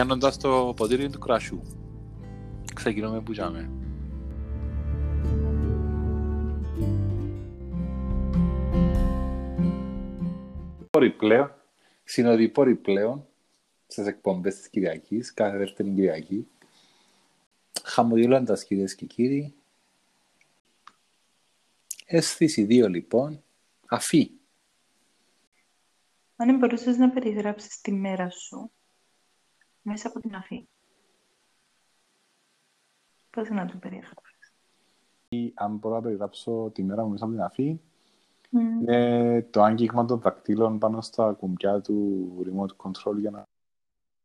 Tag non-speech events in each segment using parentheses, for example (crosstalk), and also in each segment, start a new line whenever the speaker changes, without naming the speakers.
πιάνοντας το ποτήρι του κρασιού. Ξεκινούμε που τζάμε. πλέον, συνοδοιπόροι πλέον, στις εκπομπές της Κυριακής, κάθε δεύτερη Κυριακή. Χαμογελώντας κυρίες και κύριοι. Αίσθηση δύο λοιπόν, αφή.
Αν μπορούσες να περιγράψεις τη μέρα σου μέσα από την αφή. Πώς να το περιγράψεις.
Αν μπορώ να περιγράψω τη μέρα μου μέσα από την αφή, mm. είναι το άγγιγμα των δακτύλων πάνω στα κουμπιά του remote control για να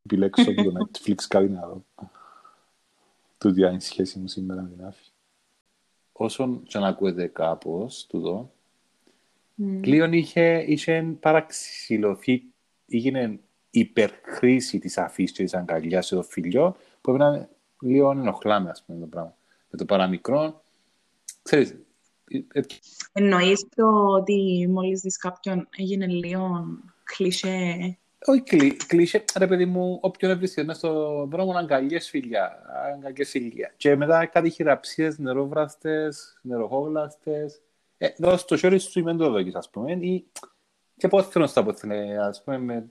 επιλέξω το (laughs) Netflix κάτι να δω. Του είναι η σχέση μου σήμερα με την άφη. Όσον και να ακούετε κάπως, του δω, mm. πλέον είχε, είχε παραξηλωθεί, έγινε υπερχρήση της αφής και της αγκαλιάς σε το φιλιό, που έπρεπε λίγο ενοχλάμε, ας πούμε, το πράγμα. Με το παραμικρό, ξέρεις...
Ε, ε, Εννοείς το ότι μόλις δεις κάποιον έγινε λίγο κλισέ;
Όχι κλείσε, ρε παιδί μου, όποιον έβρισκε μέσα στον δρόμο, αγκαλιές φιλιά, αγκαλιές φιλιά. Και μετά κάτι χειραψίες, νερόβραστες, νεροχόγλαστες. Ε, δώσ' το χέρι σου είμαι το δόκις, ας πούμε. Ή... Και πώς θέλω να στα πω, ας πούμε, με...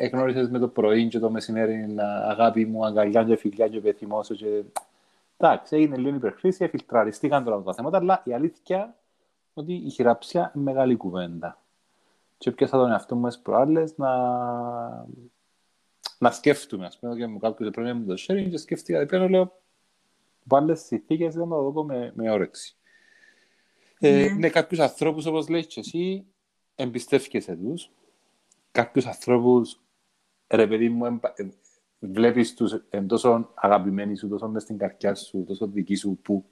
Εγνώρισες με το πρωί και το μεσημέρι, αγάπη μου, αγκαλιά και φιλιά και πεθυμώσω και... Εντάξει, έγινε λίγο υπερχρήση, εφιλτραριστήκαν τώρα τα θέματα, αλλά η αλήθεια ότι η χειραψία είναι μεγάλη κουβέντα και πιάσα τον εαυτό μου στις προάλλες να, να σκέφτομαι, ας πούμε, και μου κάποιος πρέπει να μου το sharing και σκέφτηκα, πέρα λέω, πάλι στις συνθήκες δεν το δω με, με όρεξη. Ε, ναι. είναι κάποιους ανθρώπους, όπως λέει και εσύ, εμπιστεύκεσαι τους. Κάποιους ανθρώπους, ρε παιδί μου, εμπα... Ε, βλέπεις τους εν τόσο αγαπημένοι σου, τόσο μες στην καρδιά σου, τόσο δική σου, που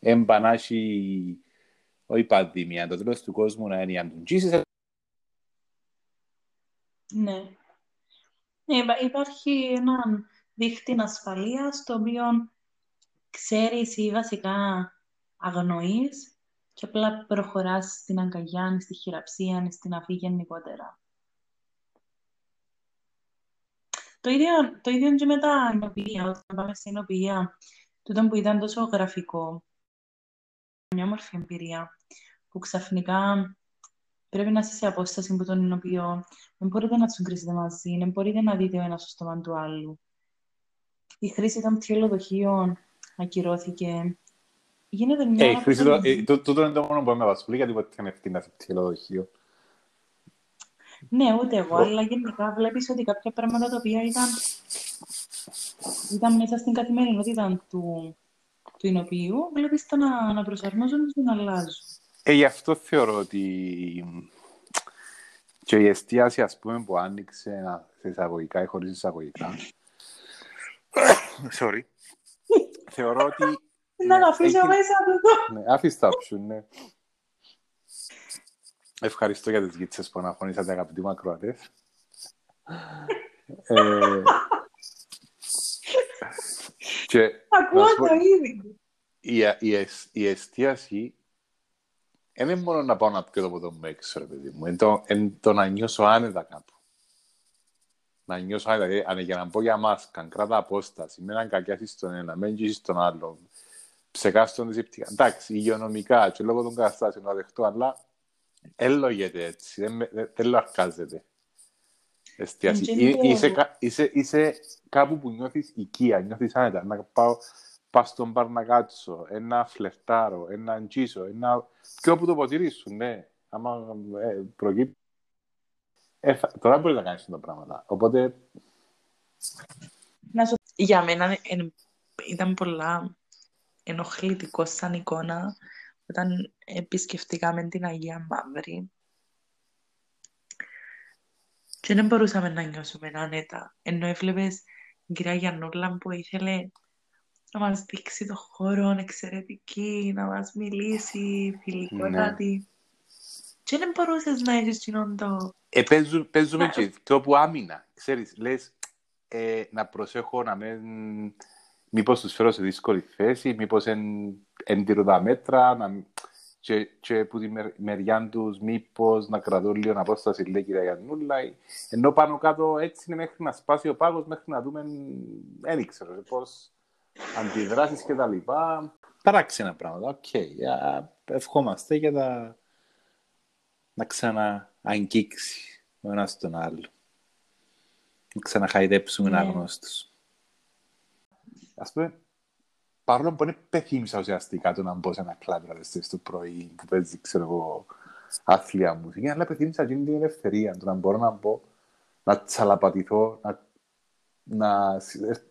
εμπανάσει όχι πανδημία, το τέλος του κόσμου να είναι αν τον
ναι. ναι υπάρχει ένα δίχτυ ασφαλείας το οποίο ξέρεις ή βασικά αγνοείς και απλά προχωράς στην αγκαλιά, στη χειραψία, στην αφή γενικότερα. Το ίδιο, το ίδιο και με τα ενοποιία, όταν πάμε στην ενοποιία, τούτο που ήταν τόσο γραφικό, μια όμορφη εμπειρία, που ξαφνικά πρέπει να είστε σε απόσταση από τον οποίο δεν μπορείτε να του κρίσετε μαζί, δεν μπορείτε να δείτε ο ένας στο στόμα του άλλου. Η χρήση των ξυλοδοχείων ακυρώθηκε. Γίνεται μια.
Ε, η χρήση ε, τούτο είναι το μόνο που με απασχολεί, γιατί ποτέ δεν ευθύνει αυτό το ξυλοδοχείο.
Ναι, ούτε εγώ, αλλά γενικά βλέπεις ότι κάποια πράγματα τα οποία ήταν, ήταν μέσα στην καθημερινότητα του, του εινοποιείου, βλέπεις τα να, να προσαρμόζονται και να αλλάζουν.
Ε, γι' αυτό θεωρώ ότι και η εστίαση, ας πούμε, που άνοιξε σε εισαγωγικά ή χωρίς εισαγωγικά. Sorry. Θεωρώ ότι...
Να το αφήσω μέσα
του. Ναι, αφήστε τα ναι. Ευχαριστώ για τις γίτσες που αναφωνήσατε, αγαπητοί μου ακροατές.
ε, και, Ακούω το ήδη.
Η, η, η εστίαση δεν μπορώ να πάω να πιω από το έξω, ρε παιδί μου. Είναι το, το να νιώσω άνετα κάπου. Να νιώσω άνετα. Δηλαδή, αν για να πω για μάσκα, κράτα απόσταση, με έναν κακιάσει στον ένα, με εγγύσει στον άλλο, ψεκάστον τη ύπτικα. Εντάξει, υγειονομικά και λόγω των καταστάσεων να δεχτώ, αλλά έλογεται έτσι, δεν, δεν, δεν λαρκάζεται. Εστιάση. Είσαι, είσαι, είσαι κάπου που νιώθεις οικία, νιώθεις άνετα. Να πάω πας στον μπαρ να κάτσω, ένα φλερτάρω, ένα αντζήσω, ένα... Και όπου το ποτήρι σου, ναι. Άμα ε, προκύπτει... Ε, θα... Τώρα μπορεί να κάνεις τα πράγματα. Οπότε...
Να σου... Για μένα ήταν πολλά ενοχλητικό σαν εικόνα όταν επισκεφτήκαμε την Αγία Μαύρη και δεν μπορούσαμε να νιώσουμε άνετα. Ενώ έβλεπες την κυρία Γιαννούλα που ήθελε να μας δείξει το χώρο εξαιρετική, να μας μιλήσει φιλικότατη. Ναι. Και δεν μπορούσες να έχεις κοινόν το...
Ε, παίζουμε, παίζουμε και το που άμυνα. Ξέρεις, λες, ε, να προσέχω να μην... Μήπως τους φέρω σε δύσκολη θέση, μήπως εν, εν τα μέτρα, να... και, και που τη μεριά τους μήπως να κρατούν λίγο απόσταση, λέει η κυρία Γιαννούλα. Ενώ πάνω κάτω έτσι είναι μέχρι να σπάσει ο πάγος, μέχρι να δούμε. Δεν ήξερα πώς αντιδράσεις και τα λοιπά. Παράξενα πράγματα. OK. Okay. Ευχόμαστε για τα... να ξανααγγίξει ο ένας τον άλλο. Να ξαναχαϊδέψουμε yeah. αγνώστους. Α πούμε, παρόλο που είναι πεθύμισα ουσιαστικά το να μπω σε ένα κλαμπ στις το πρωί που παίζει, ξέρω εγώ, άθλια μουσική, αλλά πεθύμισα εκείνη την ελευθερία, το να μπορώ να μπω, να τσαλαπατηθώ, να, να,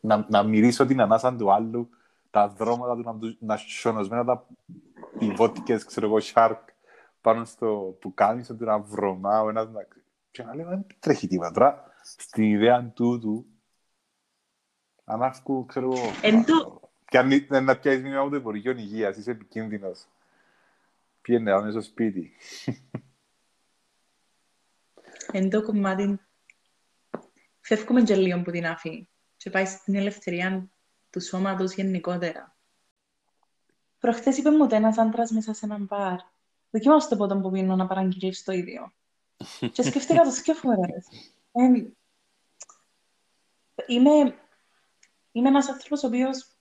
να, να μυρίσω την ανάσα του άλλου, τα δρόματα του, να, να σιωνοσμένα τα πιβότικες, ξέρω εγώ, σάρκ, πάνω στο πουκάμισο του να βρωμάω, ένας να... Και να λέω, δεν τρέχει τίποτα. Στην ιδέα τούτου, αν αύκου, ξέρω εγώ... Και αν είναι να πιάσεις μήνυμα από το Υπουργείο Υγείας, είσαι επικίνδυνος. Πιένε άμε στο σπίτι.
Εν το κομμάτι φεύγουμε και λίγο από την άφη και πάει στην ελευθερία του σώματος γενικότερα. Προχθές είπε μου ένας άντρας μέσα σε έναν μπαρ. Δοκιμάστε ποτέ που πίνω να παραγγείλεις το ίδιο. και σκεφτήκα το σκέφτομαι. Ε, είμαι, είμαι ένας άνθρωπος ο οποίος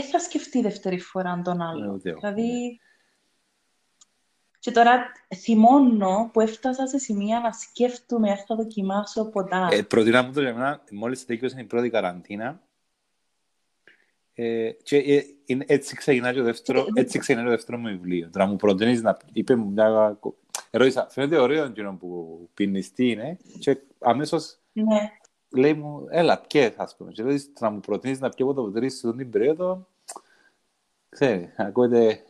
δεν θα σκεφτεί δεύτερη φορά τον άλλο. Ε, δηλαδή, ναι. και τώρα θυμώνω που έφτασα σε σημεία να σκέφτομαι αν θα δοκιμάσω ποτά.
Ε, προτείνω μου το για μένα, μόλις τελείωσε η πρώτη καραντίνα, ε, και ε, έτσι ξεκινάει το δεύτερο, ε, έτσι ξεκινάει το δεύτερο μου βιβλίο. Τώρα μου προτείνεις να είπε μου μια... Ερώτησα, φαίνεται ωραίο εκείνο που πίνεις τι είναι και αμέσως ναι λέει μου, έλα, πιέ, ας πούμε. Και λέει, να μου προτείνεις να πιω το ποτήρι σε την περίοδο, ξέρει, ακούγεται,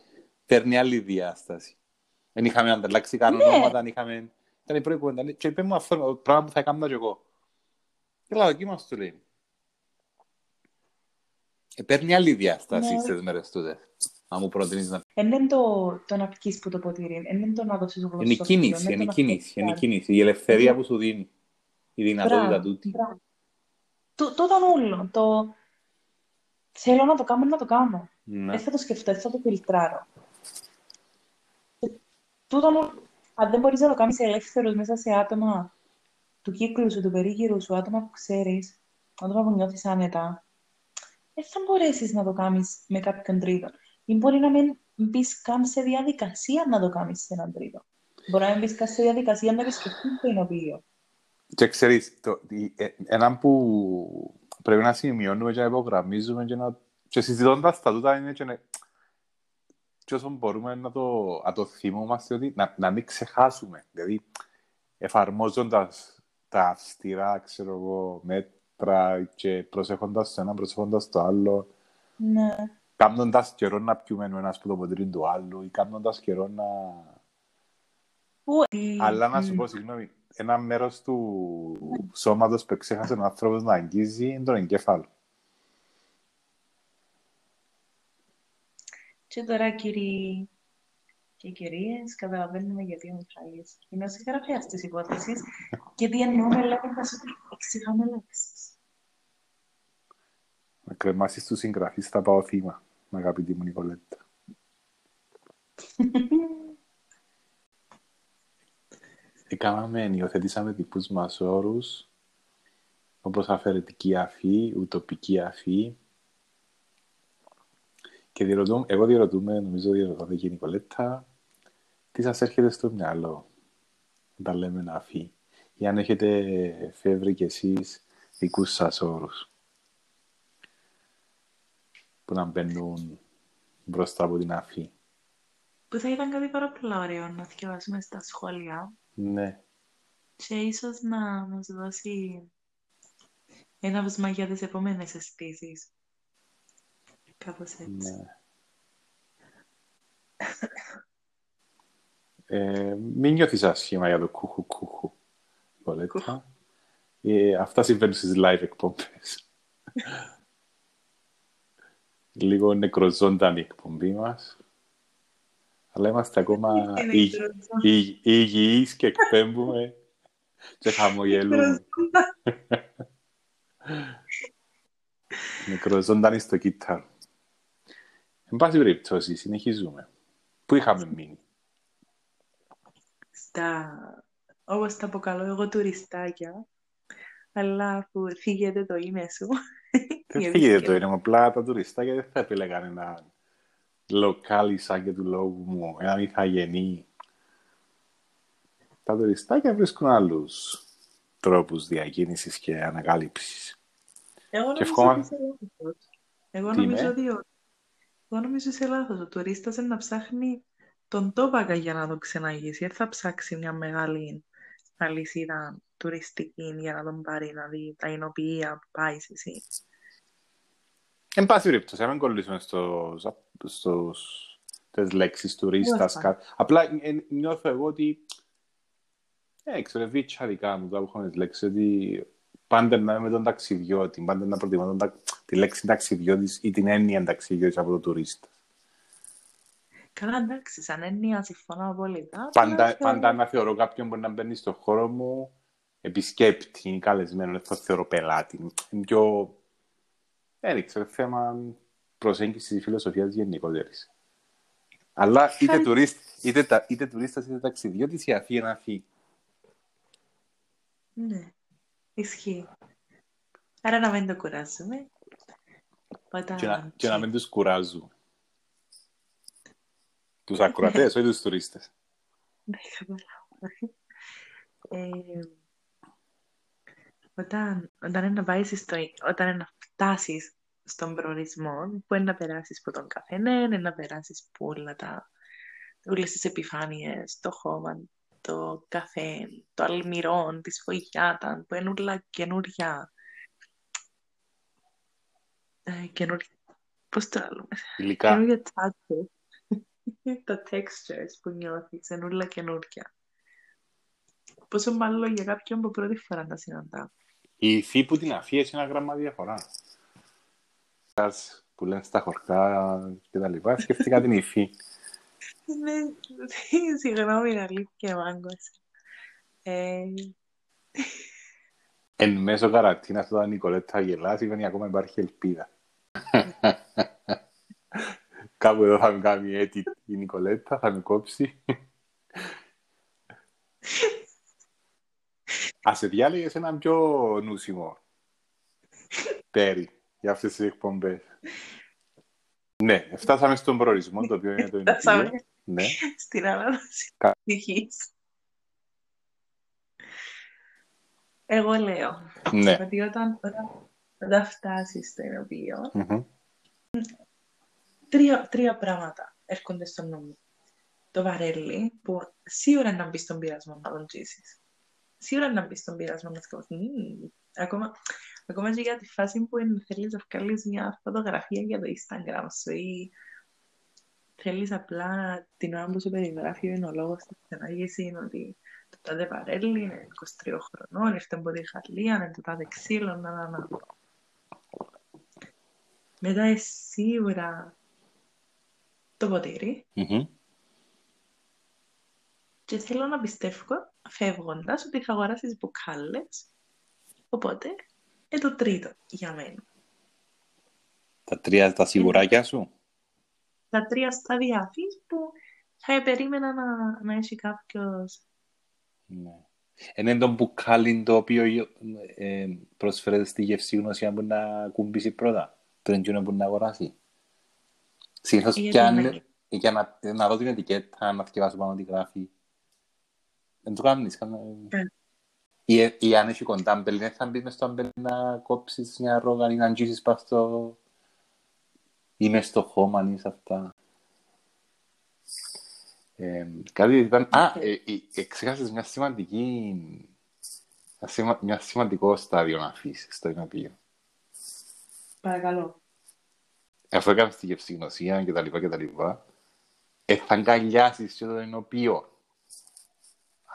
παίρνει άλλη διάσταση. Δεν είχαμε ανταλλάξει καν ονόματα, δεν είχαμε... Ήταν η πρώτη κουβέντα. Και είπε μου αυτό, πράγμα που θα έκανα και εγώ. Και λέω, εκεί μας του λέει. Ε, παίρνει άλλη διάσταση ναι. στις μέρες τούτες. Αν μου προτείνεις να...
Είναι το, το να πιείς που το ποτήρι, είναι το να δώσεις γλώσσα.
Είναι η κίνηση, είναι η κίνηση, είναι η κίνηση, η ελευθερία που σου δίνει η δυνατότητα τούτη.
Τούτο όλο. Το... Θέλω να το κάνω, να το κάνω. Ναι. Δεν θα το σκεφτώ, δεν θα το φιλτράρω. Τούτο αν δεν μπορείς να το κάνεις ελεύθερος μέσα σε άτομα του κύκλου σου, του περίγυρου σου, άτομα που ξέρεις, άτομα που νιώθεις άνετα, δεν θα μπορέσεις να το κάνεις με κάποιον τρίτο. Ή μπορεί να μην μπεις καν σε διαδικασία να το κάνεις σε έναν τρίτο. Μπορεί να μην μπεις καν σε διαδικασία να επισκεφτείς το ενωπίο.
Και ξέρεις, το, ε, έναν που πρέπει να σημειώνουμε και να υπογραμμίζουμε και, να, και συζητώντας τα τούτα είναι και, να, και όσο μπορούμε να το, να το θυμόμαστε ότι να, να μην ξεχάσουμε. Δηλαδή, εφαρμόζοντας τα αυστηρά, ξέρω εγώ, μέτρα και προσέχοντας το ένα, προσέχοντας το άλλο.
Ναι.
Κάνοντας καιρό να πιούμε ένας που το ποτήρι του άλλου ή κάνοντας καιρό να... Αλλά να σου πω, συγγνώμη, ένα μέρος του σώματος που ξέχασε ο άνθρωπος να αγγίζει είναι τον εγκέφαλο.
Και τώρα κύριοι και κυρίες, καταλαβαίνουμε γιατί ο Μιχάλης είναι ο συγγραφέας της υπόθεσης γιατί εννοούμε λέγοντας ότι εξηγάμε λέξεις.
Να κρεμάσεις τους συγγραφείς θα πάω θύμα, αγαπητή μου Νικολέτα. (laughs) Έκαναμε, υιοθετήσαμε δικούς μας όρους, όπως αφαιρετική αφή, ουτοπική αφή. Και διερωτούμε, εγώ διερωτούμε, νομίζω διερωτώ και η Νικολέτα, τι σας έρχεται στο μυαλό όταν λέμε να αφή; Ή αν έχετε φεύρει κι εσείς δικούς σας όρους που να μπαίνουν μπροστά από την αφή;
Που θα ήταν κάτι πάρα πολύ ωραίο να διαβάσουμε στα σχόλια
ναι.
Και ίσως να μας δώσει ένα βήμα για τις επόμενες αισθήσεις. Κάπως έτσι. Ναι.
Ε, μην νιώθεις άσχημα για το κούχου κούχου. Ε, αυτά συμβαίνουν στις live εκπομπές. (laughs) Λίγο νεκροζώντανη εκπομπή μας. Αλλά είμαστε ακόμα υγιείς και εκπέμπουμε και χαμογελούμε. Μικρό ζωντανή στο κίταρο. Εν πάση περιπτώσει, συνεχίζουμε. Πού είχαμε μείνει;
Στα, όπως τα αποκαλώ εγώ, τουριστάκια. Αλλά αφού φύγετε το είναι σου.
Δεν (laughs) φύγετε το είναι, απλά τα τουριστάκια δεν θα επιλέγαν ένα λοκάλι σαν και του λόγου μου, έναν ηθαγενή. Τα τουριστάκια βρίσκουν άλλους τρόπους διακίνησης και ανακάλυψης.
Εγώ νομίζω
ευχόμαι-
ότι είσαι λάθος. Εγώ
Τι
νομίζω
είμαι;
ότι ο- εγώ νομίζω είσαι λάθος. Ο τουρίστας είναι να ψάχνει τον τόπακα για να τον ξεναγήσει. Δεν θα ψάξει μια μεγάλη αλυσίδα τουριστική για να τον πάρει να δει τα εινοποιεία που πάει εσύ.
Εν πάση περιπτώσει, να μην κολλήσουμε στο, στους, τις λέξεις τουρίστας.
θα.
κα- Απλά ε, νιώθω εγώ ότι ε, ξέρω, βίτσια δικά μου, τώρα που έχω τις λέξεις, ότι πάντα να είμαι με τον ταξιδιώτη, πάντα να προτιμώ τον, ταξ- τη λέξη ταξιδιώτης ή την έννοια ταξιδιώτης από το τουρίστα.
Καλά, εντάξει, σαν έννοια συμφωνώ απόλυτα.
Πάντα,
Απλά
πάντα να θεωρώ κάποιον που να μπαίνει στον χώρο μου επισκέπτη ή καλεσμένο, δεν θα θεωρώ πελάτη. Είναι πιο, δεν ξέρω, θέμα προσέγγισης της φιλοσοφίας γενικότερης. Αλλά είτε,
Ευχαριστώ.
τουρίστ, είτε, τα, είτε τουρίστας είτε ταξιδιώτης η αφή είναι αφή.
Ναι, ισχύει. Άρα να μην το κουράζουμε. Όταν...
Και να, και να μην τους κουράζουν. Τους ακροατές, όχι τους τουρίστες.
Ναι, καταλάβω. Ε, όταν, όταν είναι να πάεις στο, όταν είναι να φτάσεις στον προορισμό, που είναι να περάσεις από τον καφενέ, είναι να περάσεις από όλα τα, όλες τις επιφάνειες, το χώμα, το καφέ, το αλμυρό, τη σφογιάτα, που είναι όλα καινούρια. Ε, καινούρια, πώς το λέμε,
Υλικά.
καινούργια touches. (laughs) τα textures που νιώθεις, είναι όλα καινούργια. Πόσο μάλλον για κάποιον που πρώτη φορά τα συναντά.
Η υφή που την αφή έχει ένα γράμμα διαφορά. Που λένε στα χορκά και τα λοιπά, σκέφτηκα την υφή.
Ναι, συγγνώμη, είναι αλήθεια, μάγκος. Ε,
Εν μέσω καρατίνας όταν η Νικολέτα γελά, σημαίνει ακόμα υπάρχει ελπίδα. Κάπου εδώ θα με κάνει έτσι η Νικολέτα, θα με κόψει. Ας σε διάλεγες έναν πιο νούσιμο τέρι για αυτές τις εκπομπές. Ναι, φτάσαμε στον προορισμό, το οποίο είναι το
Φτάσαμε.
ενοικείο. Ναι.
στην ανάδοση
Κα-
ψυχής. Εγώ λέω
Ναι.
ότι όταν, όταν, όταν φτάσεις στο ενοποιείο,
Μμμ.
τρία, τρία πράγματα έρχονται στο νου μου. Το βαρέλι, που σίγουρα να μπει στον πειρασμό να τον τζήσεις. Σίγουρα να μπει στον πειρασμό να σκεφτείς. «Μμμ». Ακόμα, ακόμα και για τη φάση που είναι, θέλεις να βγάλεις μια φωτογραφία για το Instagram σου ή θέλεις απλά την ώρα που σου περιγράφει ο εινολόγος στην ξενάγηση είναι ότι το τάδε βαρέλι είναι 23 χρονών, ήρθε από τη Γαλλία, είναι το τάδε ξύλο, να, να, να. Μετά είναι σίγουρα το ποτήρι
Μμμ.
και θέλω να πιστεύω φεύγοντας ότι θα αγοράσεις μπουκάλες οπότε είναι το τρίτο για μένα.
Τα τρία τα σιγουράκια σου;
Τα τρία στάδια αφής που θα περίμενα να, να έχει κάποιος
Ναι. Είναι το μπουκάλι το οποίο ε, προσφέρεται στη γευσίγνωση που να κουμπίσει πρώτα. Πριν εκείνο που να αγοράσει. Συνήθως
Γιατί
πιάνει
να-
για να, να δω την ετικέτα, να θυκευάσω πάνω τι γράφει. Δεν το κάνεις. κάνε-
Ναι.
Ή, ή αν έχει κοντάμπελ, δεν θα μπεις μες στο άμπελ να κόψεις μια ρόγα ή να αγγίσεις πάνω στο... ή μες στο χώμα ή σε αυτά. Ε, κάτι ήταν... Α, ε, ε, ε, ξέχασες μια σημαντική... Ένα, σημα, μια σημαντικό στάδιο να αφήσεις στο ενωπείο.
παρακαλώ.
Αφού έκανες τη γευσηγνωσία και τα λοιπά και τα λοιπά, ε, θα αγκαλιάσεις και το ενωπείο.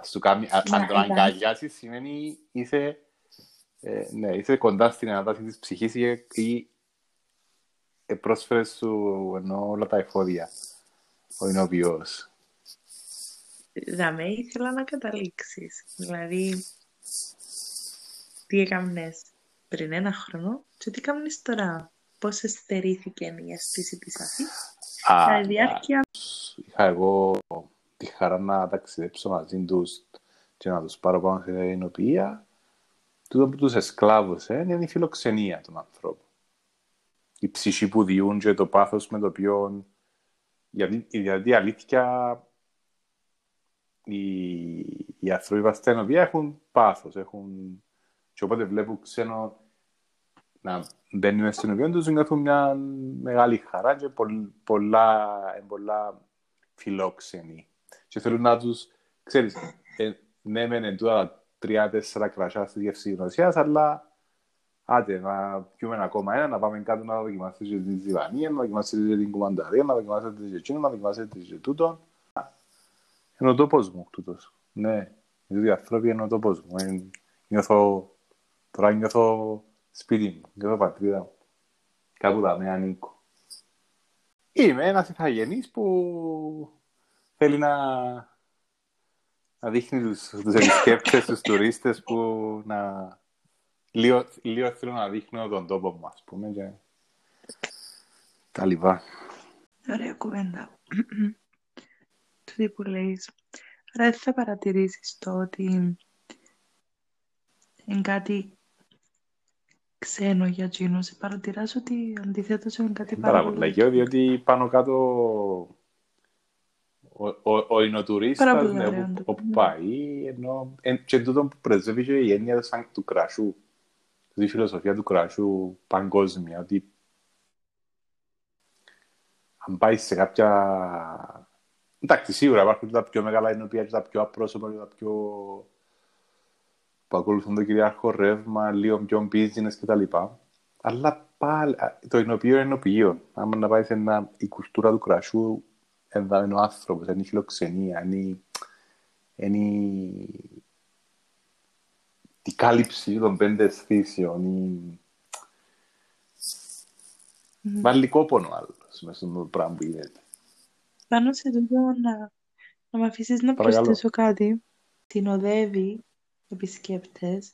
Ας σου κάνει, α,
Μα,
αν το
εντάξει.
αγκαλιάσεις σημαίνει είσαι, ε, ναι, είσαι κοντά στην ανάταση της ψυχής ή, ή ε, πρόσφερες σου ενώ όλα τα εφόδια ο ενωπιός.
Δαμέ ήθελα να καταλήξεις. Δηλαδή, τι έκαμνες πριν ένα χρόνο και τι έκαμνες τώρα. Πώς εστερήθηκε η αίσθηση της αφής.
Α,
Κατά τη διάρκεια,
είχα εγώ τη χαρά να ταξιδέψω μαζί τους και να τους πάρω πάνω σε ενοποιία, τούτο που τους εσκλάβους ε, είναι η φιλοξενία των ανθρώπων. Η ψυχή που διούν και το πάθος με το οποίο... Γιατί, γιατί η αλήθεια οι, οι άνθρωποι βασιλεία έχουν πάθος, έχουν... Και όποτε βλέπουν ξένο να μπαίνουν στην οποία τους νιώθουν μια μεγάλη χαρά και πολλά, πολλά φιλόξενοι. Και θέλουν να τους, ξέρεις, ε, ναι μεν τώρα τρία-τέσσερα κρασιά στη γεύση γνωσίας, αλλά άντε να πιούμε ακόμα ένα, να πάμε κάτω να δοκιμάσετε και την Ζιβανία, να δοκιμάσετε την Κουμανταρία, να δοκιμάσετε και εκείνο, να δοκιμάσετε και τούτο. Είναι ο τόπος μου τούτος. Ναι, οι άνθρωποι είναι ο τόπος μου. Ε, νιώθω, τώρα νιώθω σπίτι μου, νιώθω πατρίδα μου. Κάπου θα με ανήκω. Είμαι ένας ηθαγενής που θέλει να, να δείχνει τους, τους επισκέπτες, τους τουρίστες που να... Λίγο, λίγο θέλω να δείχνω τον τόπο μου, ας πούμε, και τα λοιπά.
Ωραία κουβέντα. Τι που λέεις. Άρα δεν θα παρατηρήσεις το ότι είναι κάτι ξένο για εκείνους. Παρατηράς ότι αντιθέτως είναι κάτι
πάρα πολύ λαγιό, διότι πάνω κάτω ο, ο, ο εινοτουρίστας ναι, όπου, όπου πάει, ενώ και τούτο που πρεσβεύει και η έννοια του κρασού, η φιλοσοφία του κρασού παγκόσμια, ότι αν πάει σε κάποια... Εντάξει, σίγουρα υπάρχουν τα πιο μεγάλα ενωπία και τα πιο απρόσωπα και τα πιο που ακολουθούν το κυριάρχο ρεύμα, λίγο πιο business κτλ. Αλλά πάλι, το ενωπίο είναι ενωπίο. Άμα να πάει σε ένα, η κουλτούρα του κρασού, εδώ είναι ο άνθρωπος, είναι η φιλοξενία, είναι, είναι η κάλυψη των πέντε αισθήσεων, η... Mm. Βάλει κόπονο άλλος μέσα στο πράγμα που γίνεται.
Πάνω σε τούτο να, να με αφήσεις να προσθέσω κάτι. Την οδεύει επισκέπτες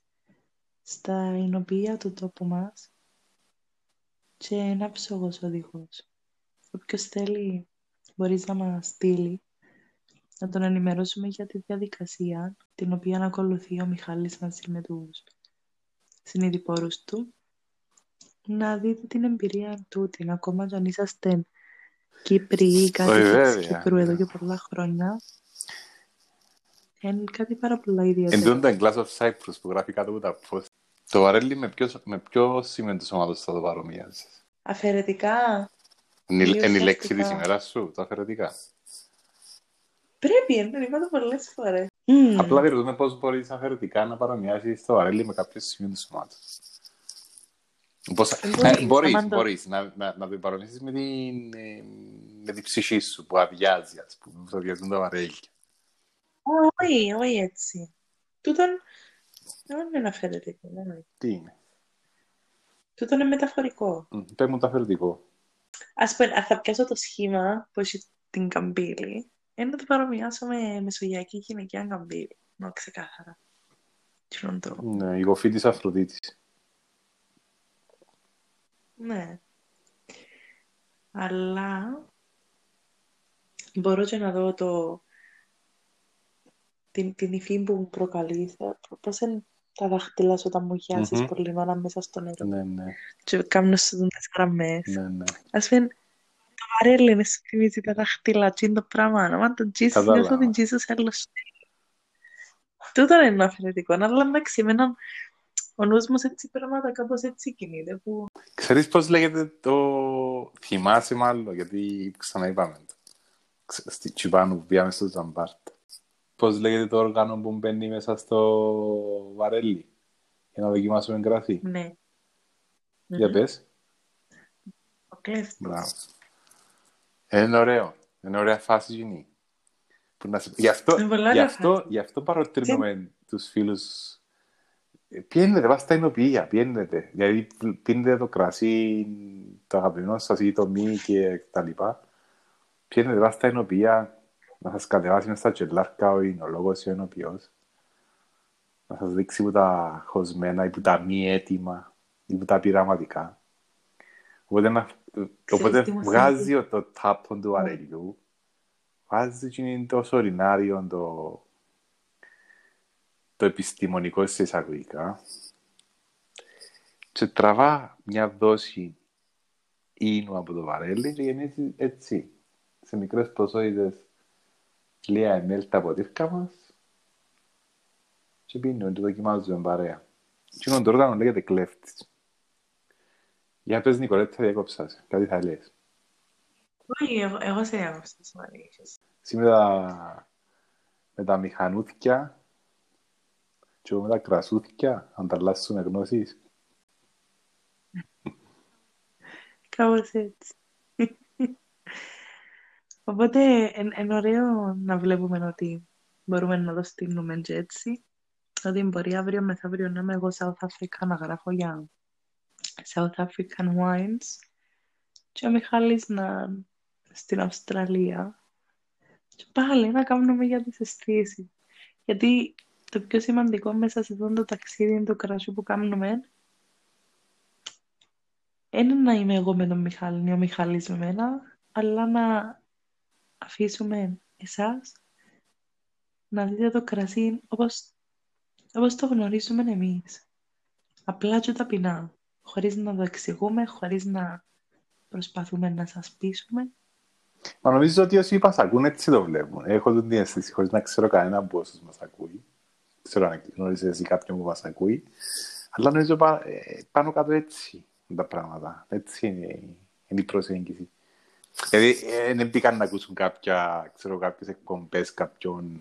στα εινοποιία του τόπου μας και ένα ψόγος οδηγός. Όποιος θέλει μπορείς να μας στείλει να τον ενημερώσουμε για τη διαδικασία την οποία ακολουθεί ο Μιχάλης μαζί με τους συνειδηπόρους του να δείτε την εμπειρία του, την ακόμα αν είσαστε Κύπροι ή κάτι της Κύπρου εδώ και πολλά χρόνια είναι κάτι πάρα πολλά ιδιαίτερο.
Εν το Glass of Cyprus που γράφει κάτω από τα post. Το βαρέλι με ποιος, με ποιος σημείο της ομάδας θα το παρομοιάζεις.
Αφαιρετικά.
Είναι η λέξη της ημέρας σου, τα αφαιρετικά.
Πρέπει, είναι είπα το πολλές φορές.
Απλά διερωτούμε πώς μπορείς αφαιρετικά να παρομοιάσεις το βαρέλι με κάποιο σημείο της ομάδας. Πώς, ε, μπορείς, μπορείς να, να, να το παρομοιάσεις με την, ε, με την ψυχή σου που αδειάζει, ας πούμε, το διαζούν τα βαρέλια.
Όχι, όχι έτσι. Τούτον δεν είναι αναφέρεται.
Τι είναι;
Τούτον είναι μεταφορικό.
Πες μου μεταφορικό.
Ας πούμε, θα πιάσω το σχήμα που έχει την καμπύλη. Είναι να το παρομοιάσω με μεσογειακή γυναικεία καμπύλη. Να ξεκάθαρα.
Το... Ναι, η γοφή της Αφροδίτης.
Ναι. Αλλά μπορώ και να δω το την, την υφή που προκαλεί. Πώς είναι τα δάχτυλα σου όταν μουχιάσεις mm-hmm. πολύ ώρα μέσα στο νερό.
Ναι, ναι.
Και κάνουν σου τις γραμμές.
Ναι, ναι.
Ας πούμε, το βαρέλι είναι σου θυμίζει τα δάχτυλα, τι είναι το πράγμα. Αν το τζίσεις, νιώθω την τζίσεις άλλος. Τούτο είναι αφαιρετικό, αλλά εντάξει, με έναν ο νους μου σε έτσι πράγματα κάπως έτσι κινείται. Που...
Ξέρεις πώς λέγεται το... Θυμάσαι μάλλον, γιατί ξαναείπαμε το. Στη Τσιπάνου που πήγαμε στο Ζαμπάρτ πώς λέγεται το όργανο που μπαίνει μέσα στο βαρέλι για να δοκιμάσουμε κρασί.
Ναι.
Για πες.
Ο κλέφτης.
Μπράβο. Είναι ωραίο. Είναι ωραία φάση γίνει. Γι' αυτό, γι αυτό, γι αυτό παροτρύνουμε τους φίλους Πιένετε, βάσει στα εινοποιία, πιένετε. Δηλαδή, πίνετε το κρασί, το αγαπημένο σας ή το μη και τα λοιπά. Πιένετε, βάσει στα εινοποιία, να σας κατεβάσει μέσα στα τσελάρκα ο εινολόγος ή ο ενοποιός, να σας δείξει που τα χωσμένα ή που τα μη έτοιμα ή που τα πειραματικά. Οπότε, να, οπότε βγάζει το τάπον του αρελιού, βάζει και είναι το σωρινάριο, το, το επιστημονικό σε εισαγωγικά και τραβά μια δόση ίνου από το βαρέλι και γεννήσει έτσι, σε μικρές ποσότητες λίγα ml τα ποτήρκα μας και πίνουμε, το δοκιμάζουμε παρέα. Και είναι τώρα λέγεται κλέφτης. Για πες Νικολέτα, διέκοψα σε. Κάτι θα λες.
Όχι, εγώ, εγώ σε διάκοψα,
Σήμερα με τα μηχανούθια και με τα κρασούθια ανταλλάσσουμε γνώσεις.
Κάπως έτσι. Οπότε είναι ωραίο να βλέπουμε ότι μπορούμε να το στείλουμε και έτσι. Ότι μπορεί αύριο μεθαύριο να είμαι εγώ South Africa να γράφω για South African wines και ο Μιχάλης να στην Αυστραλία και πάλι να κάνουμε για τις αισθήσεις. Γιατί το πιο σημαντικό μέσα σε αυτό το ταξίδι είναι το κρασί που κάνουμε είναι να είμαι εγώ με τον Μιχάλη, ο Μιχάλης με μένα, αλλά να αφήσουμε εσάς να δείτε το κρασί όπως, όπως το γνωρίζουμε εμείς. Απλά και ταπεινά, χωρίς να το εξηγούμε, χωρίς να προσπαθούμε να σας πείσουμε.
Μα νομίζω ότι όσοι μας ακούν έτσι το βλέπουν. Έχω την αίσθηση χωρίς να ξέρω κανένα από όσους μας ακούει. Ξέρω αν γνωρίζεις εσύ κάποιον που μας ακούει. Αλλά νομίζω ε, πάνω κάτω έτσι τα πράγματα. Έτσι είναι, είναι η προσέγγιση. Δηλαδή, δεν πήγαν να ακούσουν κάποια, ξέρω, κάποιες εκπομπές, κάποιον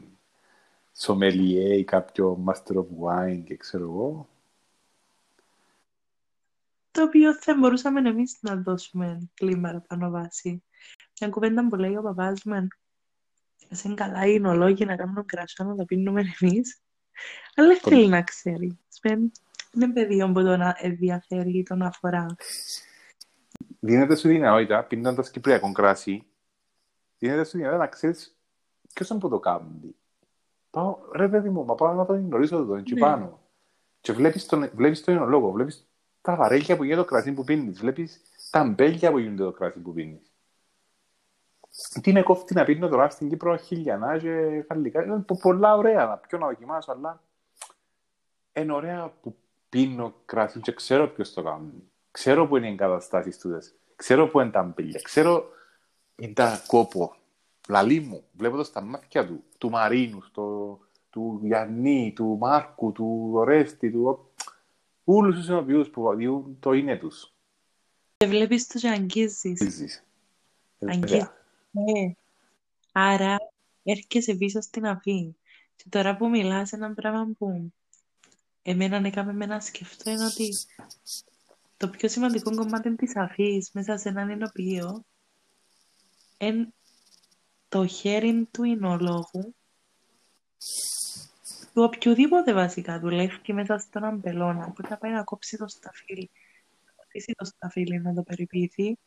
σομελιέ ή κάποιο master of wine και ξέρω εγώ.
Το οποίο θα μπορούσαμε εμείς να δώσουμε κλίμα πάνω βάση. Μια κουβέντα που λέει ο παπάς μου, είναι καλά οι εινολόγοι να κάνουν κρασό να τα πίνουμε εμείς. Αλλά δεν θέλει να ξέρει. Είναι παιδί που τον ενδιαφέρει, τον αφορά.
Δίνεται σου δυνατότητα, πίνοντας κυπριακό κράσι, δίνεται σου δυνατότητα να ξέρεις ποιος είναι που το κάνει. Πάω, ρε παιδί μου, μα πάω να τον γνωρίσω εδώ, εκεί ναι. πάνω. Και βλέπεις τον, βλέπεις τον ενολόγο, βλέπεις τα βαρέλια που γίνεται το κρασί που πίνεις, βλέπεις τα μπέλια που γίνεται το κρασί που πίνεις. Τι είναι κόφτη να πίνω τώρα στην Κύπρο χιλιανά και γαλλικά. Είναι πολλά ωραία να πιω να δοκιμάσω, αλλά είναι ωραία που πίνω κρασί και ξέρω ποιος το κάνει. Ξέρω που είναι οι εγκαταστάσεις τους. Ξέρω που είναι τα μπέλια. Ξέρω είναι τα κόπο. Λαλί μου, βλέπω το στα μάτια του, του Μαρίνου, το, του Γιάννη, του Μάρκου, του Ορέστη, του... Όλους τους ενοποιούς που διούν το είναι τους.
Και βλέπεις τους και αγγίζεις.
Αγγίζεις.
Αγγίζεις. Ναι. Άρα έρχεσαι πίσω στην αφή. Και τώρα που μιλάς ένα πράγμα που εμένα έκαμε με να σκεφτώ είναι ότι το πιο σημαντικό κομμάτι της αφής μέσα σε έναν ενοποιείο είναι το χέρι του εινολόγου του οποιοδήποτε βασικά δουλεύει μέσα στον αμπελώνα που θα πάει να κόψει το σταφύλι να κόψει το σταφύλι να το περιποιηθεί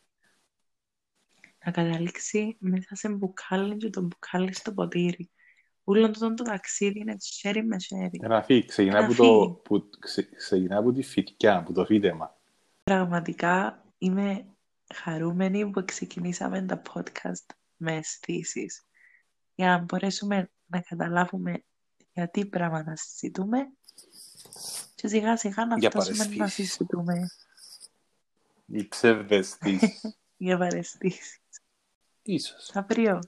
να καταλήξει μέσα σε μπουκάλι και το μπουκάλι στο ποτήρι Ούλον το το ταξίδι είναι χέρι με χέρι.
Ένα φύ, ξεκινά, από, το, που, ξε, ξεκινά από τη φυτιά, από το φύτεμα.
Πραγματικά είμαι χαρούμενη που ξεκινήσαμε τα podcast με αισθήσεις. Για να μπορέσουμε να καταλάβουμε γιατί πράγματα συζητούμε και σιγά σιγά να φτάσουμε να συζητούμε.
Οι ψευδεστήσεις. (laughs)
Για παρεστήσεις.
Ίσως.
Αύριο.